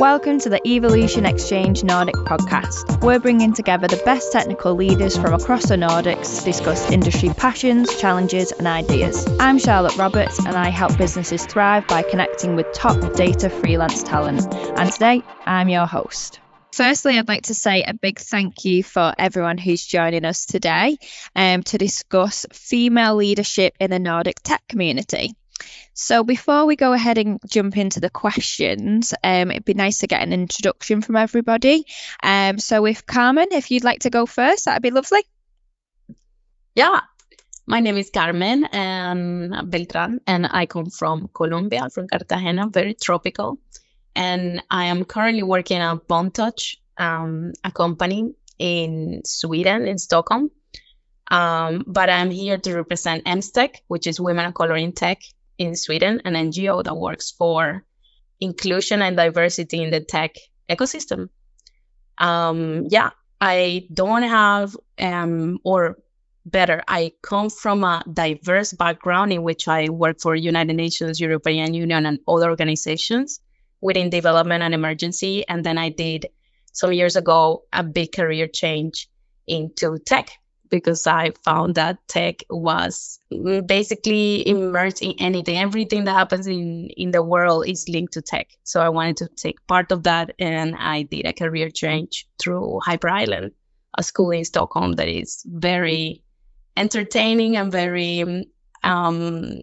Welcome to the Evolution Exchange Nordic podcast. We're bringing together the best technical leaders from across the Nordics to discuss industry passions, challenges, and ideas. I'm Charlotte Roberts, and I help businesses thrive by connecting with top data freelance talent. And today, I'm your host. Firstly, I'd like to say a big thank you for everyone who's joining us today um, to discuss female leadership in the Nordic tech community. So, before we go ahead and jump into the questions, um, it'd be nice to get an introduction from everybody. Um, so, if Carmen, if you'd like to go first, that'd be lovely. Yeah, my name is Carmen um, Beltran, and I come from Colombia, from Cartagena, very tropical. And I am currently working at Bontouch, um, a company in Sweden, in Stockholm. Um, but I'm here to represent Emmstech, which is Women of Color in Tech in Sweden, an NGO that works for inclusion and diversity in the tech ecosystem. Um, yeah, I don't have, um, or better, I come from a diverse background in which I work for United Nations, European Union, and other organizations within development and emergency. And then I did some years ago a big career change into tech because I found that tech was basically immersed in anything. Everything that happens in, in the world is linked to tech. So I wanted to take part of that and I did a career change through Hyper Island, a school in Stockholm that is very entertaining and very um,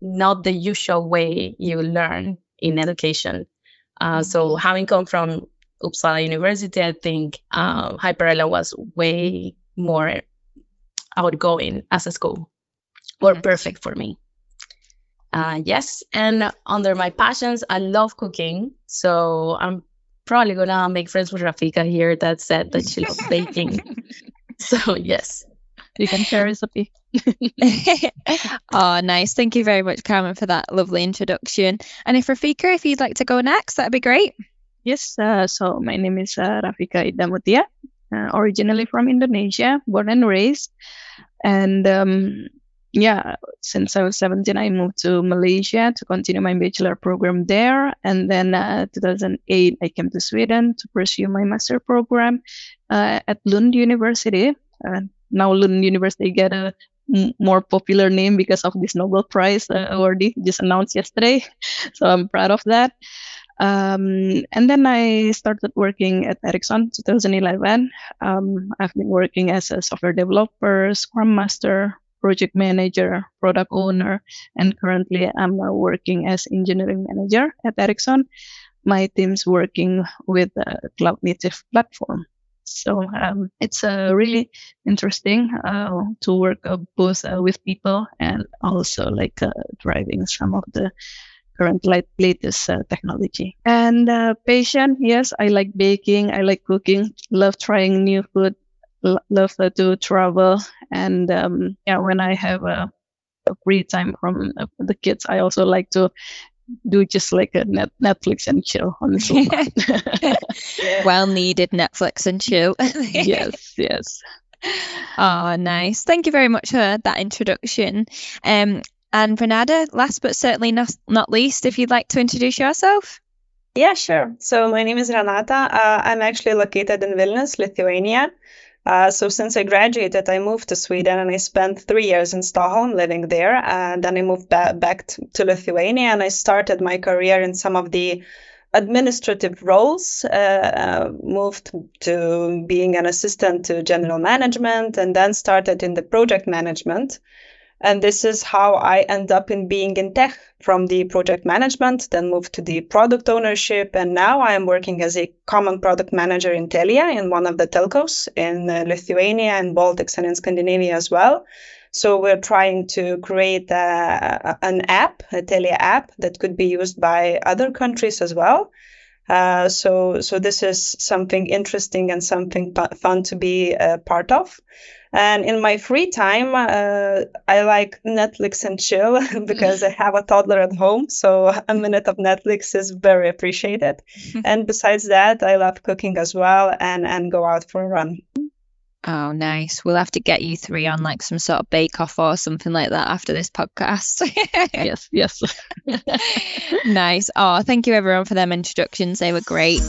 not the usual way you learn in education. Uh, so having come from Uppsala University, I think uh, Hyper Island was way more outgoing as a school or yes. perfect for me. Uh, yes, and under my passions, I love cooking. So I'm probably gonna make friends with Rafika here that said that she loves baking. so yes, you can share a recipe. oh, nice. Thank you very much, Carmen, for that lovely introduction. And if Rafika, if you'd like to go next, that'd be great. Yes. Uh, so my name is uh, Rafika Idamutia, uh, originally from Indonesia, born and raised. And um, yeah, since I was 17, I moved to Malaysia to continue my bachelor program there. And then uh, 2008, I came to Sweden to pursue my master program uh, at Lund University. Uh, now Lund University get a more popular name because of this Nobel Prize uh, awardee just announced yesterday. So I'm proud of that. Um, and then I started working at Ericsson 2011. Um, I've been working as a software developer, Scrum Master, project manager, product owner, and currently I'm working as engineering manager at Ericsson. My team's working with a cloud native platform. So um, it's uh, really interesting uh, to work uh, both uh, with people and also like uh, driving some of the current light, latest uh, technology. And uh, passion, yes, I like baking, I like cooking, love trying new food, l- love uh, to travel, and um, yeah, when I have a, a free time from uh, the kids, I also like to do just like a net- Netflix and chill on the sofa. Well needed Netflix and chill. yes, yes. Oh, nice. Thank you very much for that introduction. Um, and Renata, last but certainly not, least, if you'd like to introduce yourself. Yeah, sure. So my name is Renata. Uh, I'm actually located in Vilnius, Lithuania. Uh, so since I graduated, I moved to Sweden and I spent three years in Stockholm living there. And then I moved ba- back to, to Lithuania and I started my career in some of the administrative roles. Uh, uh moved to being an assistant to general management and then started in the project management. And this is how I end up in being in tech from the project management, then moved to the product ownership. And now I am working as a common product manager in Telia in one of the telcos in uh, Lithuania and Baltics and in Scandinavia as well. So we're trying to create a, an app, a Telia app that could be used by other countries as well. Uh, so, so this is something interesting and something fun to be a part of. And in my free time, uh, I like Netflix and chill because I have a toddler at home. So a minute of Netflix is very appreciated. and besides that, I love cooking as well and, and go out for a run. Oh, nice. We'll have to get you three on like some sort of bake off or something like that after this podcast. yes, yes. nice. Oh, thank you everyone for them introductions. They were great.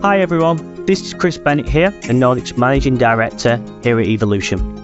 Hi everyone, this is Chris Bennett here, the Nordics Managing Director here at Evolution.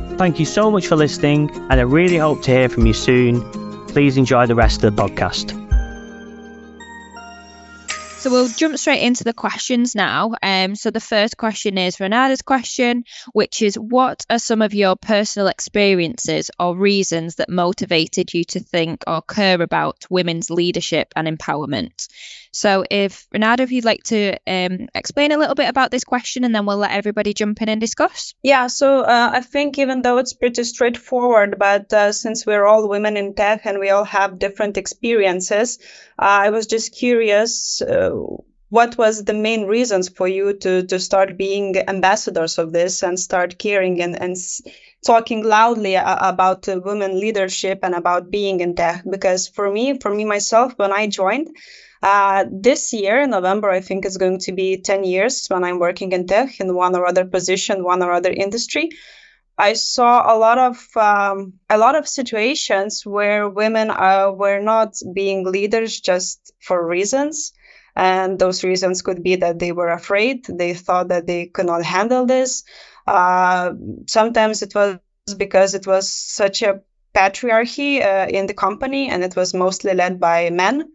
Thank you so much for listening, and I really hope to hear from you soon. Please enjoy the rest of the podcast. So we'll jump straight into the questions now. Um, so the first question is Renata's question, which is what are some of your personal experiences or reasons that motivated you to think or care about women's leadership and empowerment? So if Renata, if you'd like to um, explain a little bit about this question, and then we'll let everybody jump in and discuss. Yeah, so uh, I think even though it's pretty straightforward, but uh, since we're all women in tech and we all have different experiences, uh, I was just curious uh, what was the main reasons for you to to start being ambassadors of this and start caring and and talking loudly about uh, women leadership and about being in tech because for me for me myself when i joined uh, this year, in November, I think is going to be 10 years when I'm working in tech in one or other position, one or other industry. I saw a lot of um, a lot of situations where women uh, were not being leaders just for reasons, and those reasons could be that they were afraid, they thought that they could not handle this. Uh, sometimes it was because it was such a patriarchy uh, in the company, and it was mostly led by men.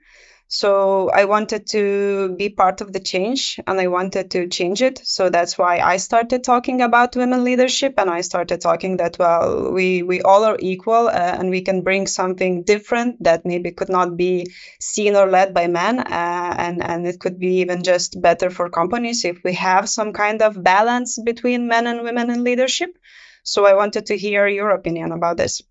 So I wanted to be part of the change and I wanted to change it. So that's why I started talking about women leadership and I started talking that, well, we, we all are equal uh, and we can bring something different that maybe could not be seen or led by men. Uh, and, and it could be even just better for companies if we have some kind of balance between men and women in leadership. So I wanted to hear your opinion about this.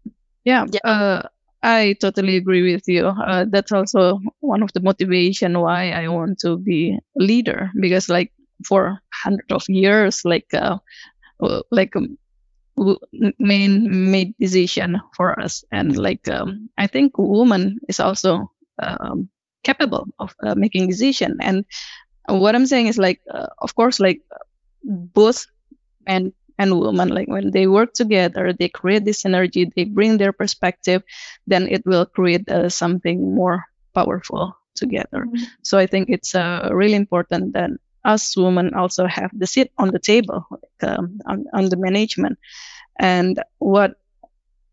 Yeah. yeah. Uh, I totally agree with you. Uh, that's also one of the motivation why I want to be leader because like for hundreds of years, like uh, like um, men made decision for us, and like um, I think woman is also um, capable of uh, making decision. And what I'm saying is like, uh, of course, like both men and woman like when they work together they create this energy they bring their perspective then it will create uh, something more powerful together. Mm-hmm. so i think it's uh, really important that us women also have the seat on the table like, um, on, on the management. And what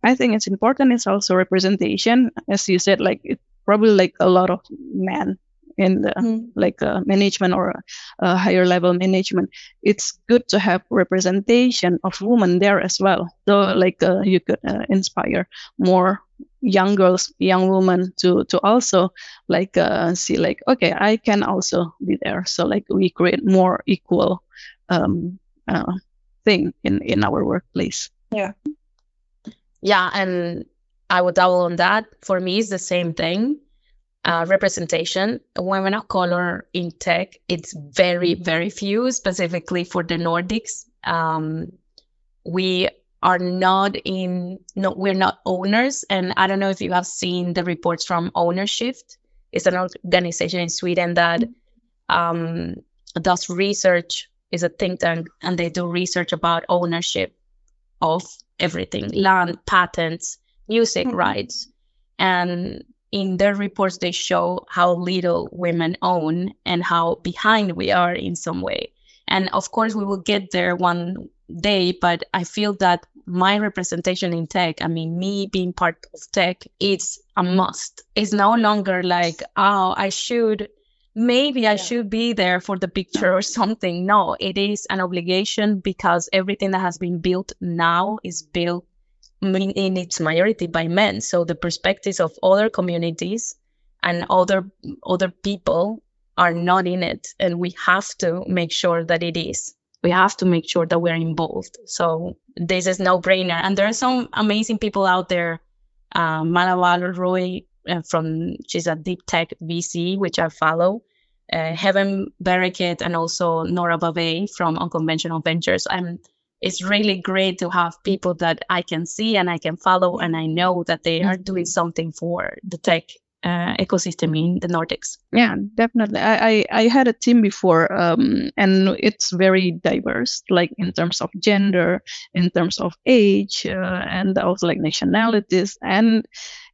i think it's important is also representation. As you said like it probably like a lot of men in the mm. like uh, management or uh, higher level management it's good to have representation of women there as well. So like uh, you could uh, inspire more young girls young women to to also like uh, see like okay i can also be there. So like we create more equal um, uh, thing in in our workplace. Yeah. Yeah and i would double on that. For me it's the same thing uh, representation. Women of color in tech, it's very, very few, specifically for the Nordics. Um, we are not in, no, we're not owners. And I don't know if you have seen the reports from Ownership. It's an organization in Sweden that um, does research, is a think tank, and they do research about ownership of everything land, patents, music mm-hmm. rights. And in their reports they show how little women own and how behind we are in some way. And of course we will get there one day but i feel that my representation in tech i mean me being part of tech it's a must. It's no longer like oh i should maybe i should be there for the picture or something. No it is an obligation because everything that has been built now is built in its majority by men. So the perspectives of other communities and other other people are not in it, and we have to make sure that it is. we have to make sure that we're involved. So this is no brainer. And there are some amazing people out there. Uh, Mala Roy uh, from she's a deep tech VC, which I follow. Uh, Heaven Barakat and also Nora Bavey from Unconventional Ventures. I'm it's really great to have people that I can see and I can follow, and I know that they are doing something for the tech uh, ecosystem in the Nordics. Yeah, definitely. I, I, I had a team before, um, and it's very diverse, like in terms of gender, in terms of age, uh, and also like nationalities. And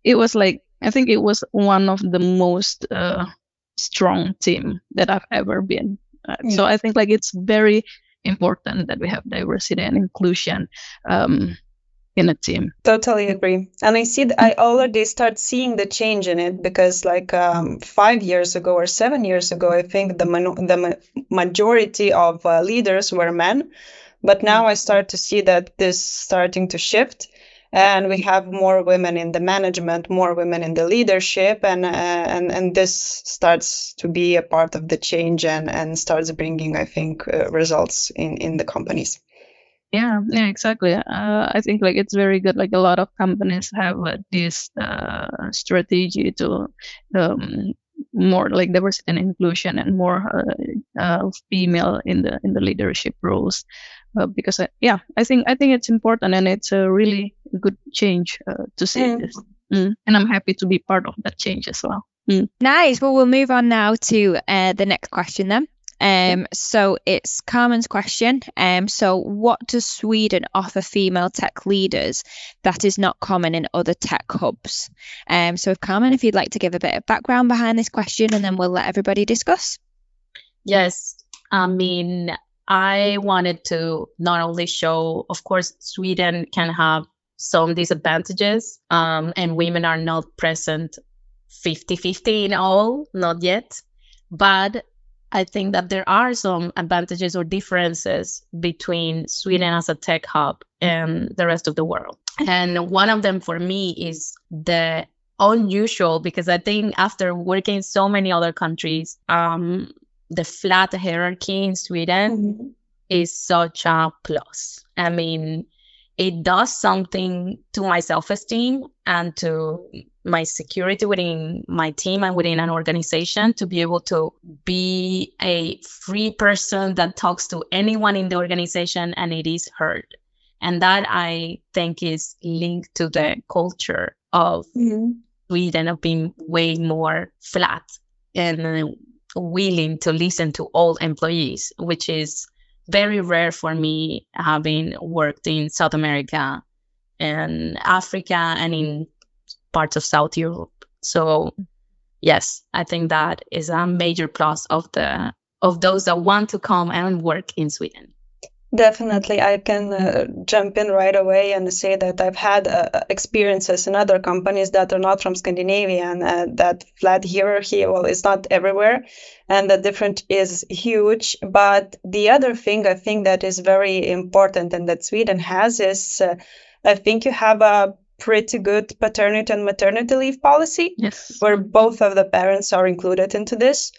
it was like I think it was one of the most uh, strong team that I've ever been. Yeah. So I think like it's very important that we have diversity and inclusion um, in a team. Totally agree. And I see I already start seeing the change in it because like um, five years ago or seven years ago, I think the man- the ma- majority of uh, leaders were men, but now I start to see that this starting to shift and we have more women in the management, more women in the leadership, and uh, and and this starts to be a part of the change and and starts bringing, I think, uh, results in in the companies. Yeah, yeah, exactly. Uh, I think like it's very good. Like a lot of companies have uh, this uh, strategy to um, more like diversity and inclusion and more uh, female in the in the leadership roles uh, because I, yeah i think i think it's important and it's a really good change uh, to see mm. this mm. and i'm happy to be part of that change as well mm. nice well we'll move on now to uh, the next question then um, so it's Carmen's question. Um, so what does Sweden offer female tech leaders that is not common in other tech hubs? Um, so if Carmen, if you'd like to give a bit of background behind this question, and then we'll let everybody discuss. Yes, I mean I wanted to not only show, of course, Sweden can have some disadvantages, um, and women are not present 50 50 in all, not yet. But I think that there are some advantages or differences between Sweden as a tech hub and the rest of the world. And one of them for me is the unusual because I think after working in so many other countries, um, the flat hierarchy in Sweden mm-hmm. is such a plus. I mean, it does something to my self esteem and to my security within my team and within an organization to be able to be a free person that talks to anyone in the organization and it is heard. And that I think is linked to the culture of mm-hmm. Sweden of being way more flat and willing to listen to all employees, which is very rare for me having worked in South America and Africa and in parts of South Europe. So yes, I think that is a major plus of the of those that want to come and work in Sweden. Definitely, I can uh, jump in right away and say that I've had uh, experiences in other companies that are not from Scandinavia, and uh, that flat hierarchy, well, is not everywhere, and the difference is huge. But the other thing I think that is very important and that Sweden has is, uh, I think you have a pretty good paternity and maternity leave policy, yes. where both of the parents are included into this.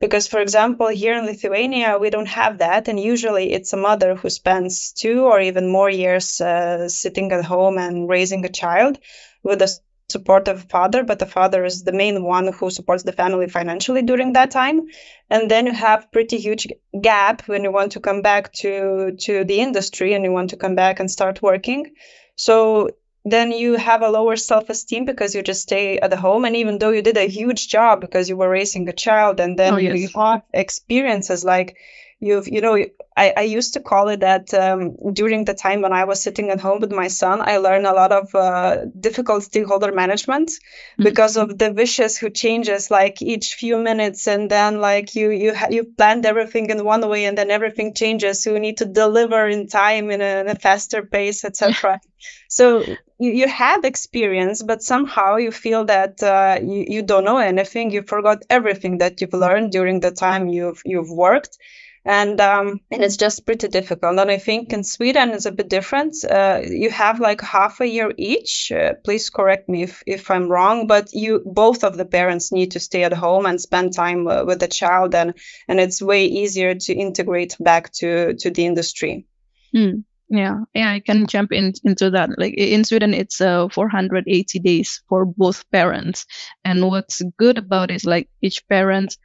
Because, for example, here in Lithuania, we don't have that. And usually it's a mother who spends two or even more years uh, sitting at home and raising a child with the support of a father, but the father is the main one who supports the family financially during that time. And then you have pretty huge gap when you want to come back to, to the industry and you want to come back and start working. So then you have a lower self-esteem because you just stay at the home and even though you did a huge job because you were raising a child and then oh, yes. you have experiences like you've you know I, I used to call it that um, during the time when I was sitting at home with my son, I learned a lot of uh, difficult stakeholder management mm-hmm. because of the wishes who changes like each few minutes, and then like you you ha- you planned everything in one way, and then everything changes, so you need to deliver in time in a, in a faster pace, etc. so you, you have experience, but somehow you feel that uh, you, you don't know anything. You forgot everything that you've learned during the time you've you've worked and um, and it's just pretty difficult. And I think in Sweden it's a bit different. Uh, you have like half a year each. Uh, please correct me if, if I'm wrong, but you both of the parents need to stay at home and spend time uh, with the child, and and it's way easier to integrate back to to the industry. Mm. Yeah, yeah, I can jump in into that. Like in Sweden, it's uh, 480 days for both parents, and what's good about it is like each parent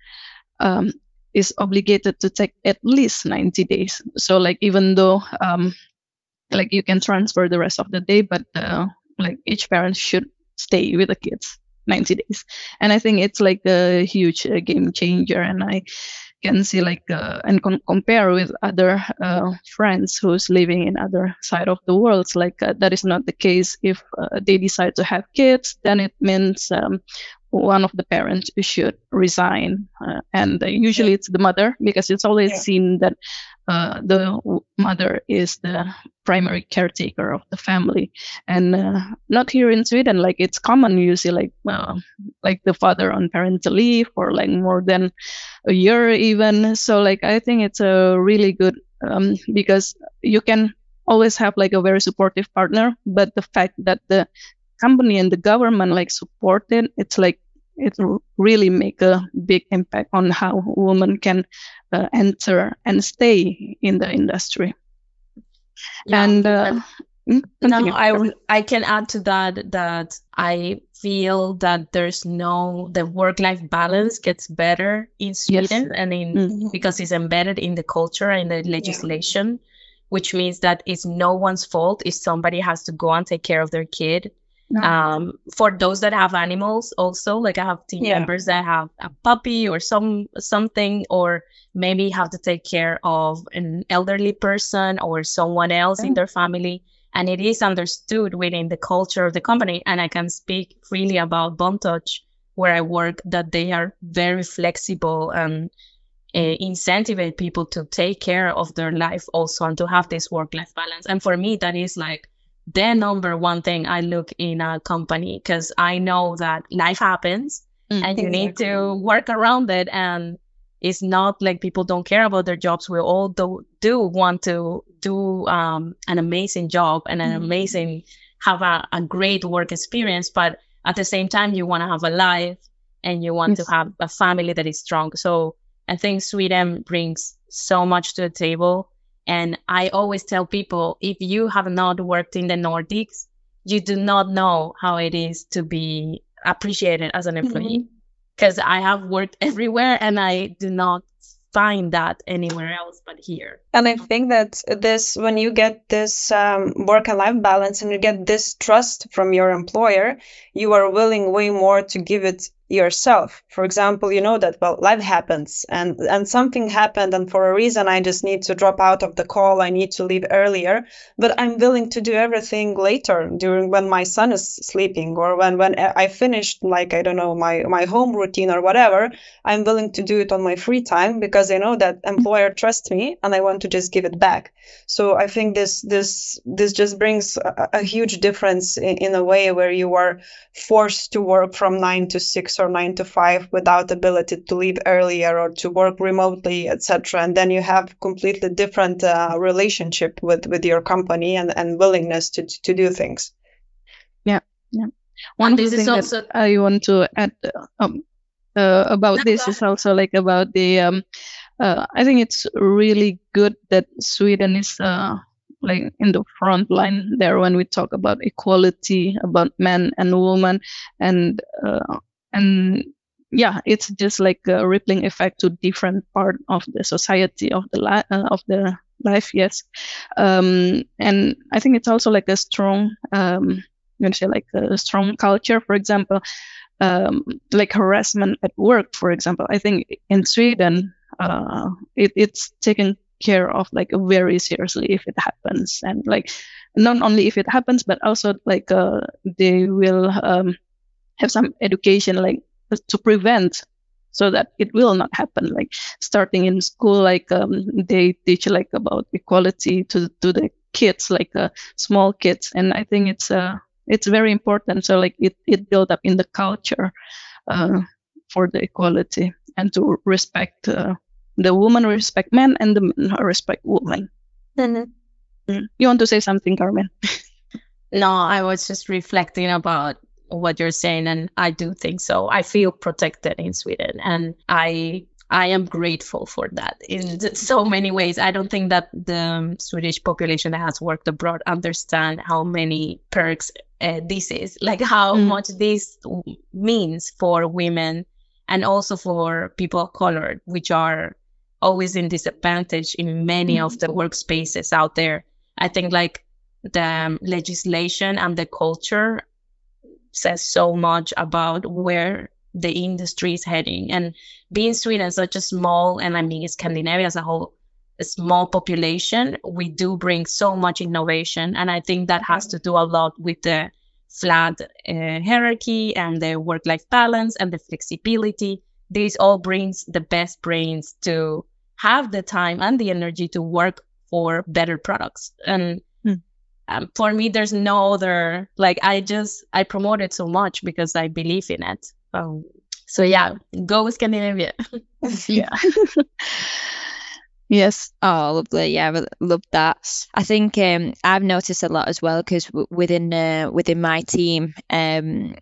um, is obligated to take at least 90 days. So like even though um, like you can transfer the rest of the day, but uh, like each parent should stay with the kids 90 days. And I think it's like a huge uh, game changer. And I can see like uh, and con- compare with other uh, friends who's living in other side of the world like uh, that is not the case. If uh, they decide to have kids then it means um, one of the parents should resign uh, and usually it's the mother because it's always yeah. seen that uh, the mother is the primary caretaker of the family. And uh, not here in sweden like it's common you see like uh, like the father on parental leave for like more than a year even so like i think it's a really good um, because you can always have like a very supportive partner but the fact that the company and the government like support it, it's like it really make a big impact on how women can uh, enter and stay in the industry. Yeah, and uh, now I I can add to that that I feel that there's no the work life balance gets better in Sweden yes. and in mm-hmm. because it's embedded in the culture and the legislation. Yeah. Which means that it's no one's fault if somebody has to go and take care of their kid no. Um, for those that have animals, also like I have team yeah. members that have a puppy or some something, or maybe have to take care of an elderly person or someone else in their family, and it is understood within the culture of the company. And I can speak freely about Bontouch, where I work, that they are very flexible and uh, incentivize people to take care of their life also and to have this work-life balance. And for me, that is like the number one thing I look in a company because I know that life happens mm, and you exactly. need to work around it. And it's not like people don't care about their jobs. We all do, do want to do um, an amazing job and an mm. amazing, have a, a great work experience. But at the same time, you want to have a life and you want yes. to have a family that is strong. So I think Sweden brings so much to the table and I always tell people if you have not worked in the Nordics, you do not know how it is to be appreciated as an employee. Because. I have worked everywhere and I do not find that anywhere else but here. And I think that this, when you get this um, work and life balance and you get this trust from your employer, you are willing way more to give it yourself. For example, you know that well, life happens and and something happened and for a reason I just need to drop out of the call, I need to leave earlier, but I'm willing to do everything later during when my son is sleeping or when when I finished like I don't know my my home routine or whatever, I'm willing to do it on my free time because I know that employer trusts me and I want to just give it back. So I think this this this just brings a, a huge difference in, in a way where you are forced to work from 9 to 6 or nine to five without ability to leave earlier or to work remotely, etc. And then you have completely different uh, relationship with with your company and, and willingness to to do things. Yeah, yeah. One this thing also... that I want to add um, uh, about this is also like about the. Um, uh, I think it's really good that Sweden is uh, like in the front line there when we talk about equality about men and women and uh, and yeah it's just like a rippling effect to different part of the society of the li- uh, of the life yes. Um, and i think it's also like a strong um i'm say like a strong culture for example um, like harassment at work for example. I think in sweden uh, it, it's taken care of like very seriously if it happens. And like not only if it happens but also like uh, they will um, have some education like to prevent so that it will not happen like starting in school like um, they teach like about equality to to the kids like uh, small kids and i think it's uh it's very important so like it it built up in the culture uh, for the equality and to respect uh, the woman respect men and the men respect women. Mhm. Mm. You want to say something, Carmen? No, I was just reflecting about what you're saying, and I do think so. I feel protected in Sweden, and I I am grateful for that in so many ways. I don't think that the Swedish population that has worked abroad understand how many perks uh, this is, like how Mm. much this means for women and also for people of color, which are always in disadvantage in many of the workspaces out there. I think like the legislation and the culture says so much about where the industry is heading. And being Sweden such a small, and I mean Scandinavia as a whole, a small population, we do bring so much innovation. And I think that has to do a lot with the flat uh, hierarchy and the work-life balance and the flexibility. This all brings the best brains to have the time and the energy to work for better products. And. Um, for me, there's no other like I just I promote it so much because I believe in it. Um, so yeah, go Scandinavia. yeah. yes. Oh, lovely! Yeah, I love that. I think um, I've noticed a lot as well because w- within uh, within my team, um,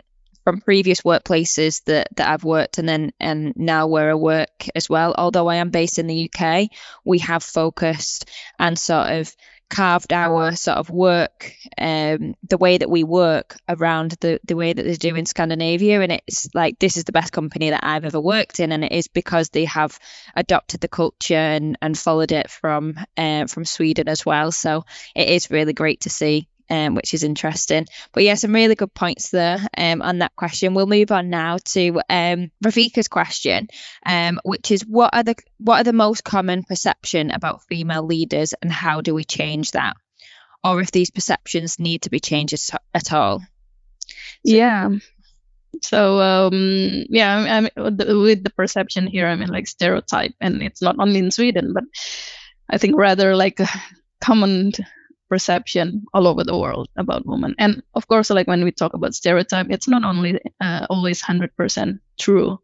from previous workplaces that that I've worked and then and now where I work as well. Although I am based in the UK, we have focused and sort of carved our sort of work, um, the way that we work around the the way that they do in Scandinavia, and it's like this is the best company that I've ever worked in, and it is because they have adopted the culture and, and followed it from uh, from Sweden as well. So it is really great to see, um, which is interesting. But yeah, some really good points there um, on that question. We'll move on now to um, Rafika's question, um, which is what are the what are the most common perception about female leaders, and how do we change that, or if these perceptions need to be changed at, all? Yeah. So um, yeah, I mean, with the- with the perception here, I mean like stereotype, and it's not only in Sweden, but I think rather like a common perception all over the world about women. And of course, like when we talk about stereotype, it's not only uh, always hundred percent true,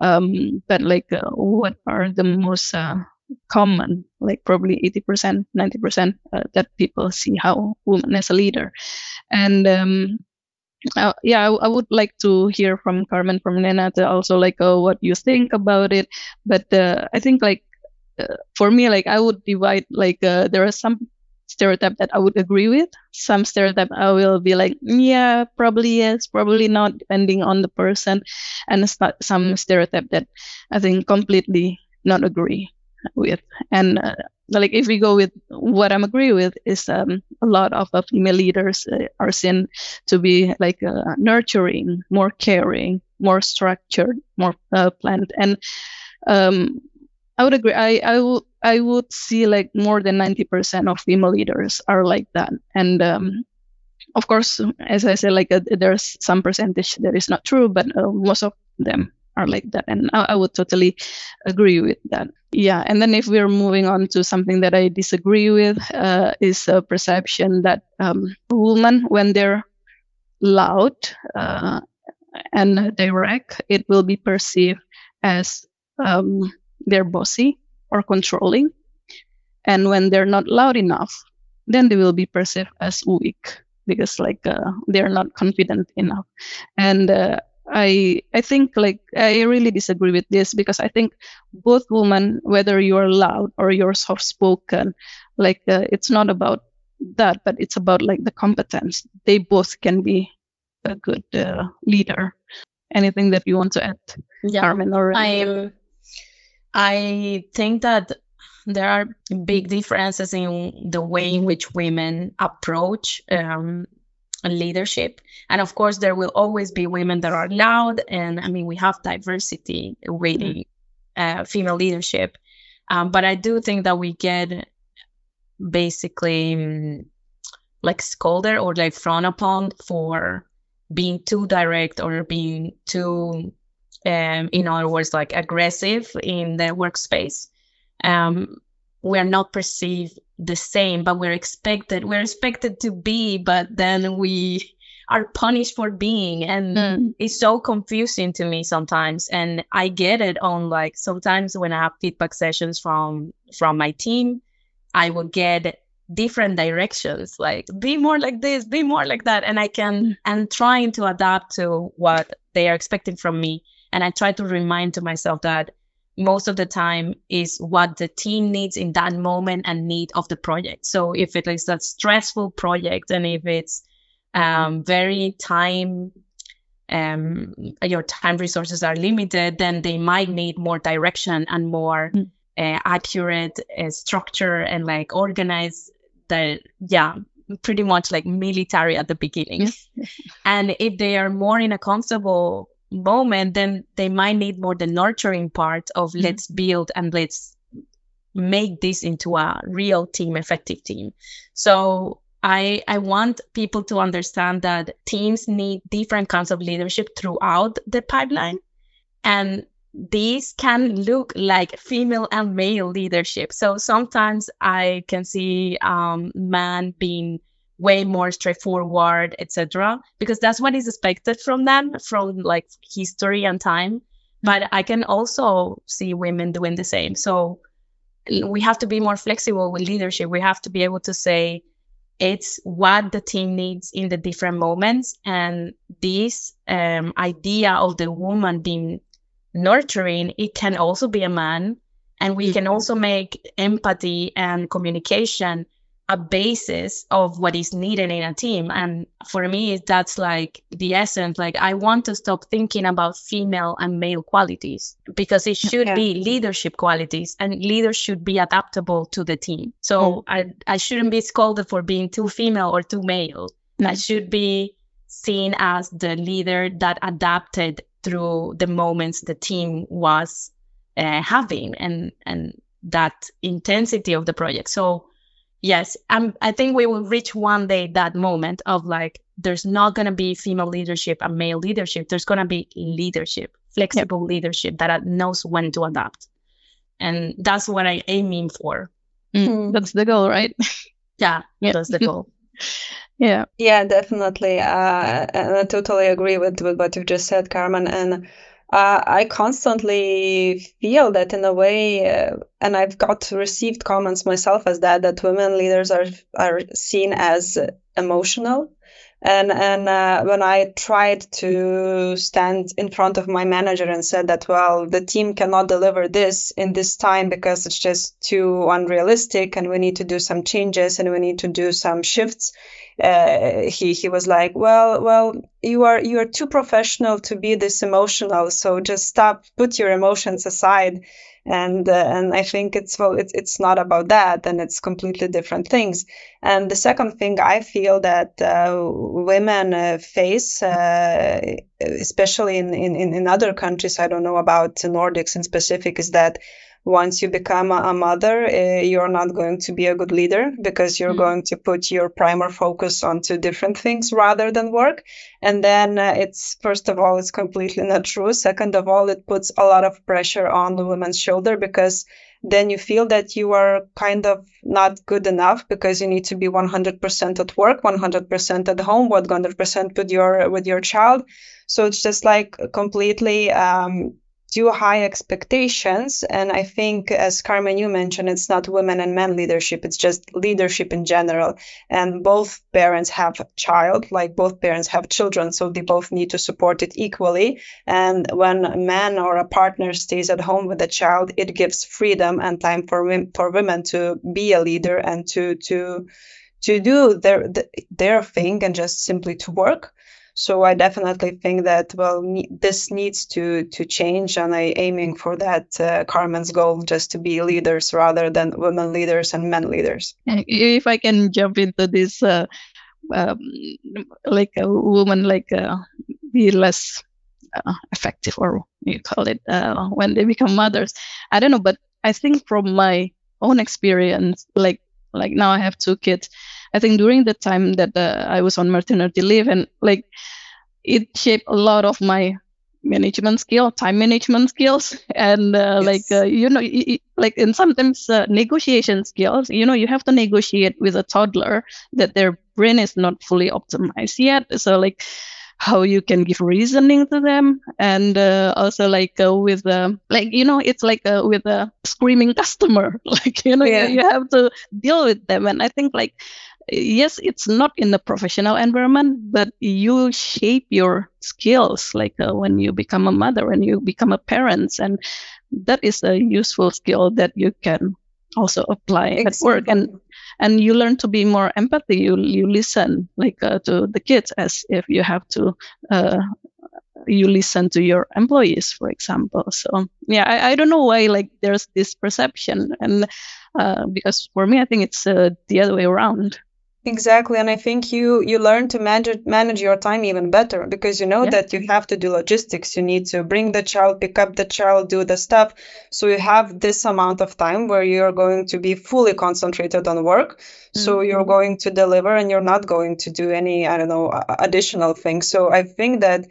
um, but like uh, what are the most uh, common, like probably eighty percent, ninety percent uh, that people see how women as a leader, and um, uh, yeah, I, I would like to hear from Carmen, from Renata, also like uh, what you think about it. But uh, I think like uh, for me, like I would divide like uh, there are some stereotype that I would agree with, some stereotype I will be like, yeah, probably yes, probably not, depending on the person, and it's not some stereotype that I think completely not agree with. And uh, like if we go with what I'm agree with is um, a lot of uh, female leaders uh, are seen to be like uh, nurturing, more caring, more structured, more uh, planned, and um, I would agree. I I would I would see like more than ninety percent of female leaders are like that, and um, of course, as I said, like uh, there's some percentage that is not true, but uh, most of them are like that, and I, I would totally agree with that. Yeah, and then if we're moving on to something that I disagree with, uh, is a perception that um, women, when they're loud uh, and direct, it will be perceived as um, they're bossy or controlling. And when they're not loud enough, then they will be perceived as weak because like uh, they're not confident enough. And uh, I I think like I really disagree with this because I think both women, whether you're loud or you're soft spoken, like uh, it's not about that, but it's about like the competence. They both can be a good uh, leader. Anything that you want to add, Yeah. Carmen? Or I'm I think that there are big differences in the way in which women approach um, leadership. And of course, there will always be women that are loud. And I mean, we have diversity within uh, female leadership. Um, but I do think that we get basically mm, like scolded or like frowned upon for being too direct or being too um, in other words, like aggressive in the workspace. Um, we're not perceived the same, but we're expected we're expected to be. But then we are punished for being and Mm. it's so confusing to me sometimes and i get it on like sometimes when i have feedback sessions from from my team i will get different directions like be more like this be more like that and i can and trying to adapt to what they are expecting from me and i try to remind to myself that most of the time is what the team needs in that moment and need of the project. So if it is a stressful project and if it's um, very time um, your time resources are limited then they might need more direction and more Mm. uh, accurate uh, structure and like organize the yeah pretty much like military at the beginning. And if they are more in a comfortable moment then they might need more the nurturing part of Mhm. let's build and let's make this into a real team effective team so I, I want people to understand that teams need different kinds of leadership throughout the pipeline. And these can look like female and male leadership. So sometimes I can see um, man being way more straightforward, etc., because that's what is expected from them from like history and time. But I can also see women doing the same. So we have to be more flexible with leadership. We have to be able to say, it's what the team needs in the different moments and this um, idea of the woman being nurturing it can also be a man and we can also make empathy and communication a basis of what is needed in a team. And for me that's like the essence. Like i want to stop thinking about female and male qualities because it should Yeah. be leadership qualities and leaders should be adaptable to the team. So I, I shouldn't be scolded for being too female or too male. I Mm. should be seen as the leader that adapted through the moments the team was uh, having and and that intensity of the project. So yes I'm, i think we will reach one day that moment of like there's not going to be female leadership and male leadership there's going to be leadership flexible leadership that knows when to adapt and that's what i'm aiming for Mm. Mm. That's the goal, right? yeah, Yeah. that's the goal yeah. Yeah, definitely. Uh, and I totally agree with, with what you've just said, Carmen. And uh, I constantly feel that in a way, uh, and I've got received comments myself as that, that women leaders are are seen as emotional. And and uh, when I tried to stand in front of my manager and said that, well, the team cannot deliver this in this time because it's just too unrealistic, and we need to do some changes and we need to do some shifts uh, he he was like, well, well, you are you are too professional to be this emotional, so just stop, put your emotions aside, and uh, and I think it's well, it's it's not about that, and it's completely different things. And the second thing I feel that uh, women uh, face, uh, especially in, in in other countries, I don't know about Nordics in specific, is that once you become a, a mother, uh, you're not going to be a good leader because you're Mm. going to put your primer focus onto different things rather than work. And then uh, it's, first of all, it's completely not true. Second of all, it puts a lot of pressure on the woman's shoulder because then you feel that you are kind of not good enough because you need to be 100% at work, 100% at home, 100% with your with your child. So it's just like completely um, too high expectations. And I think, as Carmen, you mentioned, it's not women and men leadership, it's just leadership in general. And both parents have a child, like both parents have children, so they both need to support it equally. And when a man or a partner stays at home with a child, it gives freedom and time for, wom- for women to be a leader and to, to, to do their, their thing and just simply to work. So I definitely think that well, ne- this needs to to change, and I aiming for that uh, Carmen's goal, just to be leaders rather than women leaders and men leaders. If I can jump into this, uh, um, like a woman, like uh, be less uh, effective, or you call it uh, when they become mothers. I don't know, but I think from my own experience, like like now I have two kids. I think during the time that uh, I was on maternity leave, and like it shaped a lot of my management skill, time management skills, and uh, yes. like uh, you know, like and sometimes uh, negotiation skills. You know, you have to negotiate with a toddler that their brain is not fully optimized yet. So like how you can give reasoning to them and uh, also like uh, with uh, like you know it's like uh, with a screaming customer like you know yeah. you, you have to deal with them and i think like yes it's not in the professional environment but you shape your skills like uh, when you become a mother and you become a parent and that is a useful skill that you can also apply exactly. at work. And and you learn to be more empathy. You you listen like uh, to the kids as if you have to uh, you listen to your employees for example. So yeah i, I don't know why like there's this perception. And uh, because for me i think it's uh, the other way around Exactly, and I think you you learn to manage manage your time even better because you know yeah. that you have to do logistics. You need to bring the child, pick up the child, do the stuff. So you have this amount of time where you're going to be fully concentrated on work. Mm-hmm. So you're going to deliver, and you're not going to do any I don't know additional things. So I think that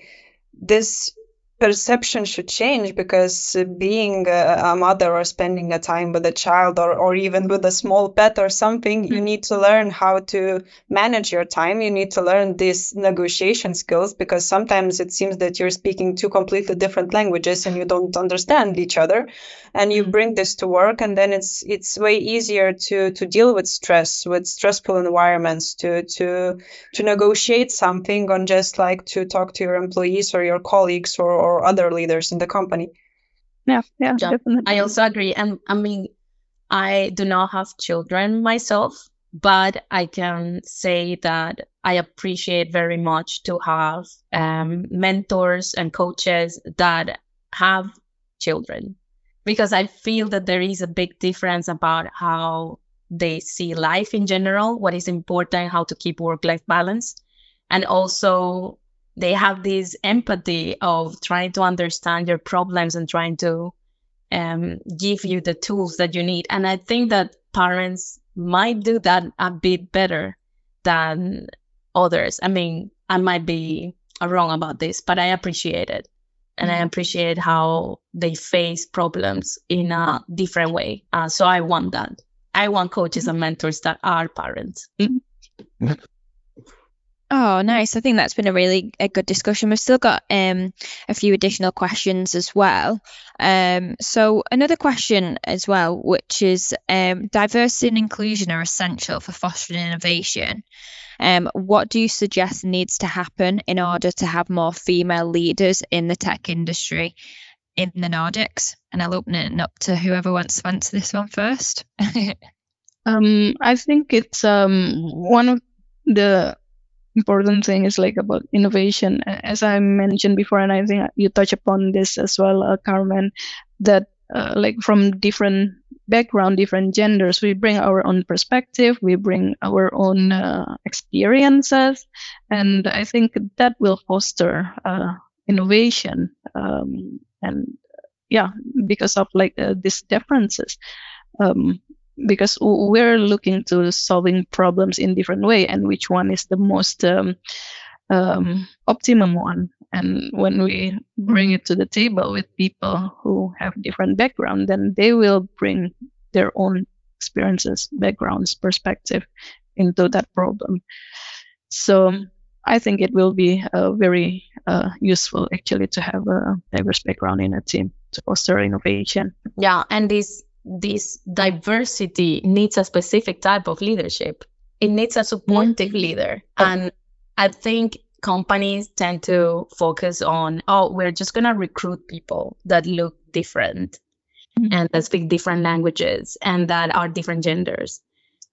this perception should change because being a, mother or spending a time with a child or, or even with a small pet or something you hmm. need to learn how to manage your time you need to learn these negotiation skills because sometimes it seems that you're speaking two completely different languages and you don't understand each other and you hmm. bring this to work and then it's it's way easier to to deal with stress with stressful environments to to to negotiate something on just like to talk to your employees or your colleagues or or other leaders in the company. Yeah, yeah, definitely. I also agree. And I mean, I do not have children myself, but I can say that I appreciate very much to have um, mentors and coaches that have children because I feel that there is a big difference about how they see life in general, what is important, how to keep work life balance, and also they have this empathy of trying to understand your problems and trying to um, give you the tools that you need. And I think that parents might do that a bit better than others. I mean, I might be wrong about this, but I appreciate it. And I appreciate how they face problems in a different way. Uh, so I want that. I want coaches and mentors that are parents. Oh, nice. I think that's been a really a good discussion. We've still got um, a few additional questions as well. Um, so another question as well, which is um, diversity and inclusion are essential for fostering innovation. Um, what do you suggest needs to happen in order to have more female leaders in the tech industry in the Nordics? And I'll open it up to whoever wants to answer this one first. um, I think it's um, one of the important thing is like about innovation. As i mentioned before and i think you touch upon this as well uh, carmen that uh, like from different background different genders we bring our own perspective we bring our own uh, experiences and i think that will foster uh, innovation um, and yeah because of like uh, these differences. Um, because we're looking to solving problems in different way and which one is the most um, um, optimum one? And when we bring it to the table with people who have different background then they will bring their own experiences backgrounds perspective into that problem. So i think it will be uh, very uh, useful actually to have a diverse background in a team to foster innovation. Yeah and this this diversity needs a specific type of leadership. It needs a supportive mm-hmm. leader. And I think companies tend to focus on, oh, we're just going to recruit people that look different mm-hmm. and that speak different languages and that are different genders.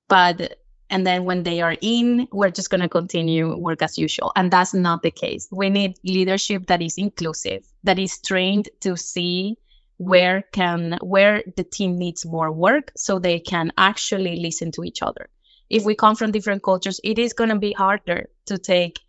But and then when they are in, we're just going to continue work as usual. And that's not the case. We need leadership that is inclusive, that is trained to see where can where the team needs more work so they can actually listen to each other. If we come from different cultures it is going to be harder to take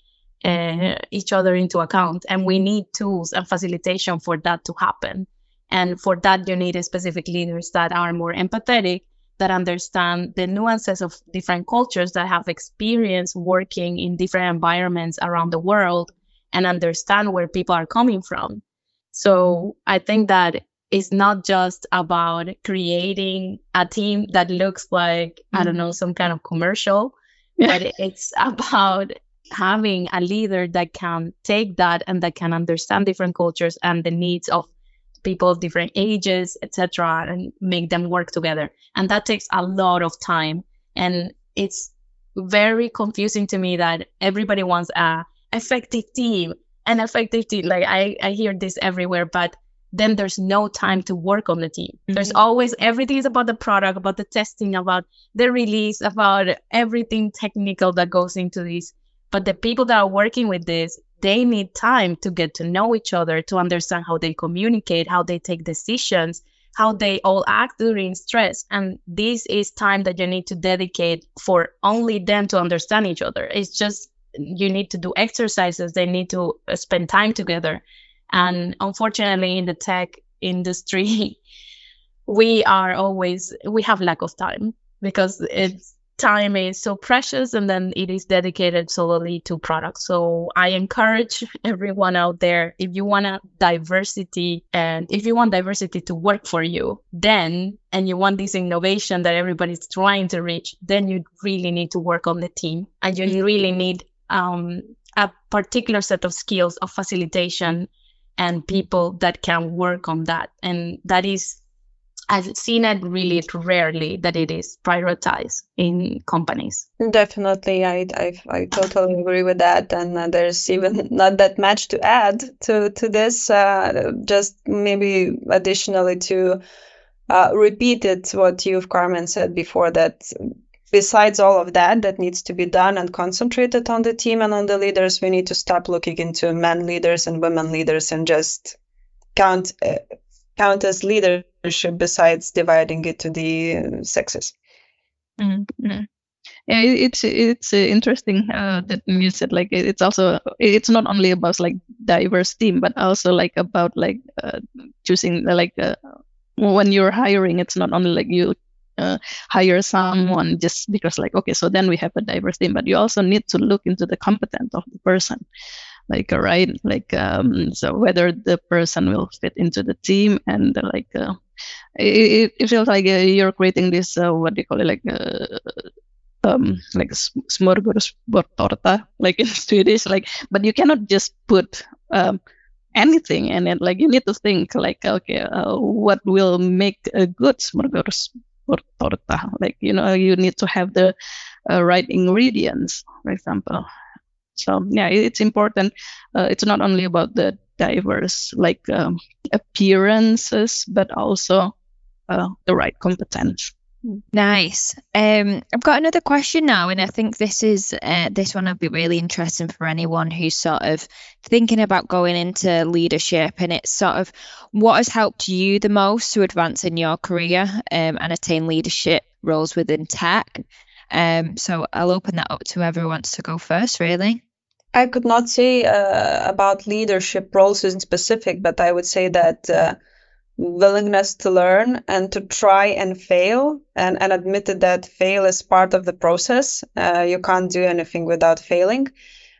uh, each other into account and we need tools and facilitation for that to happen. And for that you need specific leaders that are more empathetic that understand the nuances of different cultures that have experience working in different environments around the world and understand where people are coming from. So I think that it's not just about creating a team that looks like, mm-hmm. I don't know, some kind of commercial, yeah. but it's about having a leader that can take that and that can understand different cultures and the needs of people of different ages, etc., and make them work together. And that takes a lot of time. And it's very confusing to me that everybody wants a effective team, an effective team. Like I, I hear this everywhere, but then there's no time to work on the team. Mm-hmm. There's always everything is about the product, about the testing, about the release, about everything technical that goes into this. But the people that are working with this, they need time to get to know each other, to understand how they communicate, how they take decisions, how they all act during stress. And this is time that you need to dedicate for only them to understand each other. It's just you need to do exercises, they need to uh, spend time together. And unfortunately, in the tech industry, we are always, we have lack of time because it's time is so precious and then it is dedicated solely to products. So i encourage everyone out there if you want a diversity and if you want diversity to work for you then and you want this innovation that everybody's trying to reach then you really need to work on the team. And you really need um, a particular set of skills of facilitation and people that can work on that and that is I've seen it really rarely that it is prioritized in companies. Definitely, I I, I totally agree with that, and uh, there's even not that much to add to to this. Uh, just maybe additionally to uh, repeat it what you've Carmen said before that. Besides all of that, that needs to be done and concentrated on the team and on the leaders, we need to stop looking into men leaders and women leaders and just count uh, count as leadership besides dividing it to the sexes. Mm-hmm. Yeah, it's it's interesting uh, that you said like it's also it's not only about like diverse team, but also like about like uh, choosing like uh, when you're hiring, it's not only like you uh, hire someone just because like okay so then we have a diverse team but you also need to look into the competence of the person like uh, right? Like um, so whether the person will fit into the team and uh, like uh, it, it feels like uh, you're creating this uh, what do you call it like uh, um like smörgåsbord torta, like in Swedish like but you cannot just put um, anything and it. Like you need to think like okay what will make a good smörgåsbord like you know you need to have the right ingredients for example so yeah, it's important. Uh, it's not only about the diverse like um, appearances, but also uh, the right competence. Nice. Um, I've got another question now, and I think this is uh, this one would be really interesting for anyone who's sort of thinking about going into leadership, and it's sort of what has helped you the most to advance in your career um, and attain leadership roles within tech. Um, so I'll open that up to whoever wants to go first, really. I could not say uh, about leadership roles in specific, but I would say that uh, willingness to learn and to try and fail and, and admitted that fail is part of the process. Uh, you can't do anything without failing.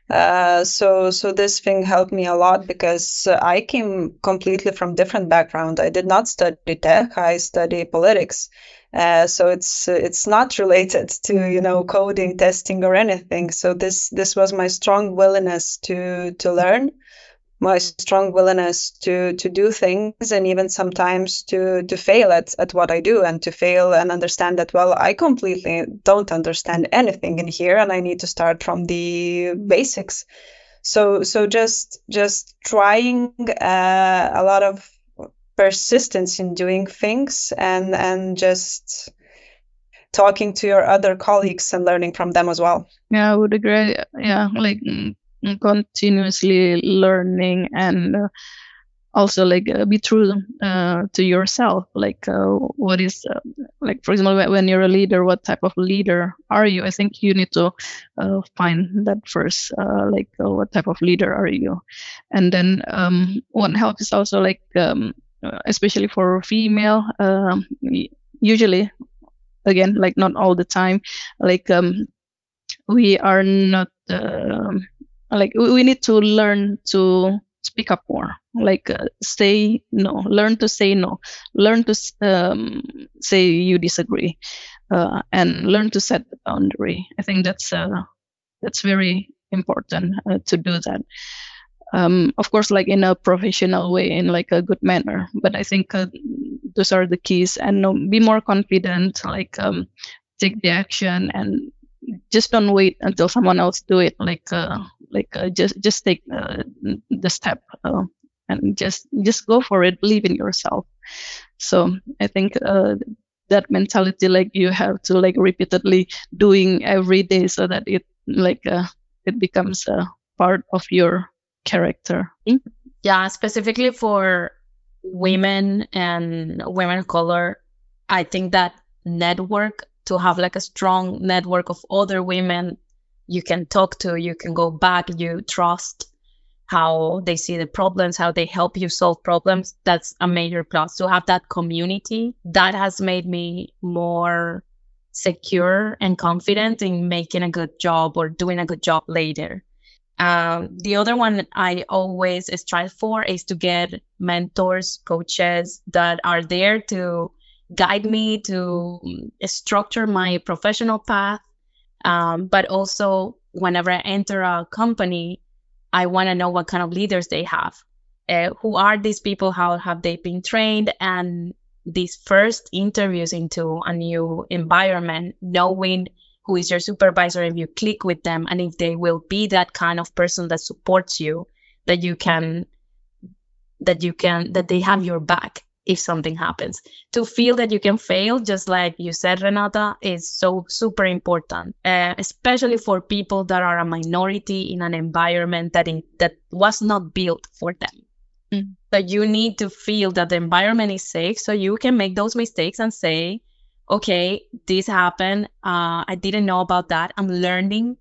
Uh, so so this thing helped me a lot because I came completely from different background. I did not study tech. I study politics. Uh, so it's it's not related to you know coding, testing, or anything. So this this was my strong willingness to to learn, my strong willingness to to do things, and even sometimes to to fail at at what I do, and to fail and understand that well I completely don't understand anything in here, and I need to start from the basics. So so just just trying uh, a lot of persistence in doing things and and just talking to your other colleagues and learning from them as well. Yeah, I would agree. Yeah, like mm, continuously learning and uh, also like uh, be true uh, to yourself. Like uh, what is uh, like for example when you're a leader, what type of leader are you? I think you need to uh, find that first. like what type of leader are you? And then um, what helps is also like um, especially for female um, usually again like not all the time like um, we are not uh, like we need to learn to speak up more. Like uh, say no. Learn to say no. Learn to um, say you disagree uh, and learn to set the boundary. I think that's uh, that's very important uh, to do that. Um, of course like in a professional way in like a good manner. But i think uh, those are the keys. And no, be more confident like um, take the action and just don't wait until someone else do it like uh, like uh, just just take uh, the step uh, and just just go for it believe in yourself. So i think uh, that mentality like you have to like repeatedly doing every day so that it like uh, it becomes a part of your character. Yeah specifically for women and women color i think that network to have like a strong network of other women you can talk to, you can go back, you trust how they see the problems, how they help you solve problems. That's a major plus. To have that community, that has made me more secure and confident in making a good job or doing a good job later. Um, the other one I always strive for is to get mentors, coaches that are there to guide me to structure my professional path. Um, but also, whenever I enter a company, I want to know what kind of leaders they have. Uh, who are these people? How have they been trained? And these first interviews into a new environment, knowing who is your supervisor, if you click with them, and if they will be that kind of person that supports you, that you can, that you can, that they have your back if something happens. To feel that you can fail, just like you said, Renata, is so super important, uh, especially for people that are a minority in an environment that in, that was not built for them. Mm. So you need to feel that the environment is safe, so you can make those mistakes and say, "Okay, this happened. Uh, I didn't know about that. I'm learning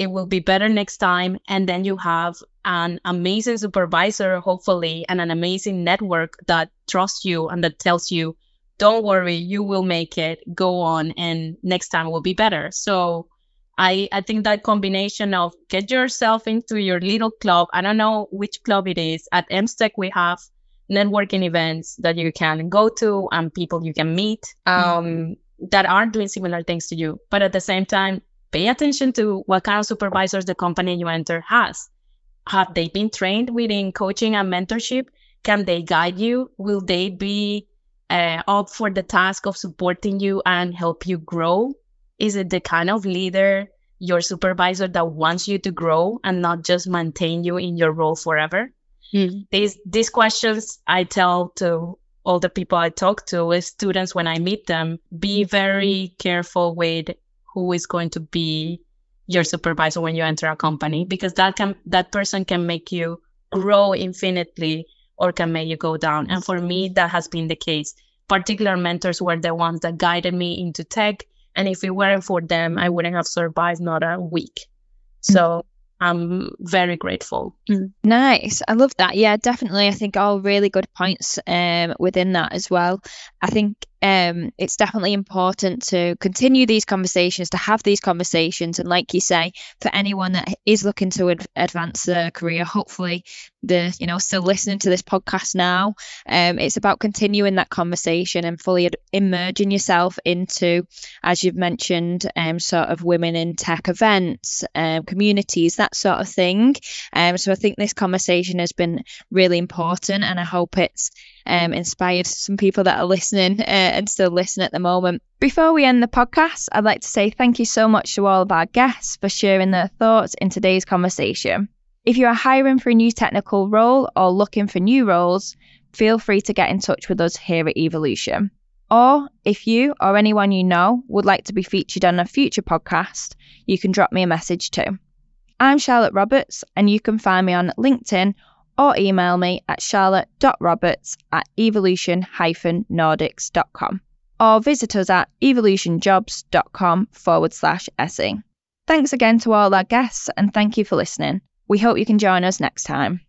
it will be better next time and then you have an amazing supervisor hopefully and an amazing network that trusts you and that tells you don't worry you will make it go on and next time will be better so i i think that combination of get yourself into your little club i don't know which club it is at Emmstech we have networking events that you can go to and people you can meet mm-hmm. um, mm-hmm. that are doing similar things to you but at the same time pay attention to what kind of supervisors the company you enter has. Have they been trained within coaching and mentorship? Can they guide you? Will they be uh, up for the task of supporting you and help you grow? Is it the kind of leader, your supervisor that wants you to grow and not just maintain you in your role forever? Mm. These these questions I tell to all the people I talk to, as students when I meet them, be very careful with who is going to be your supervisor when you enter a company because that can that person can make you grow infinitely or can make you go down and for me that has been the case particular mentors were the ones that guided me into tech and if it weren't for them i wouldn't have survived not a week so I'm very grateful. Mm. Nice. I love that. Yeah, definitely. I think all really good points um, within that as well. I think um, it's definitely important to continue these conversations, to have these conversations. And like you say, for anyone that is looking to ad- advance their career, hopefully the you know still listening to this podcast now um, it's about continuing that conversation and fully ad- immersing yourself into as you've mentioned um, sort of women in tech events um, communities that sort of thing um, so i think this conversation has been really important and i hope it's um, inspired some people that are listening uh, and still listen at the moment before we end the podcast, I'd like to say thank you so much to all of our guests for sharing their thoughts in today's conversation. If you are hiring for a new technical role or looking for new roles, feel free to get in touch with us here at Evolution. Or if you or anyone you know would like to be featured on a future podcast, you can drop me a message too. I'm Charlotte Roberts, and you can find me on LinkedIn or email me at charlotte.roberts at evolution-nordics.com or visit us at evolutionjobs.com forward slash SE. Thanks again to all our guests and thank you for listening. We hope you can join us next time.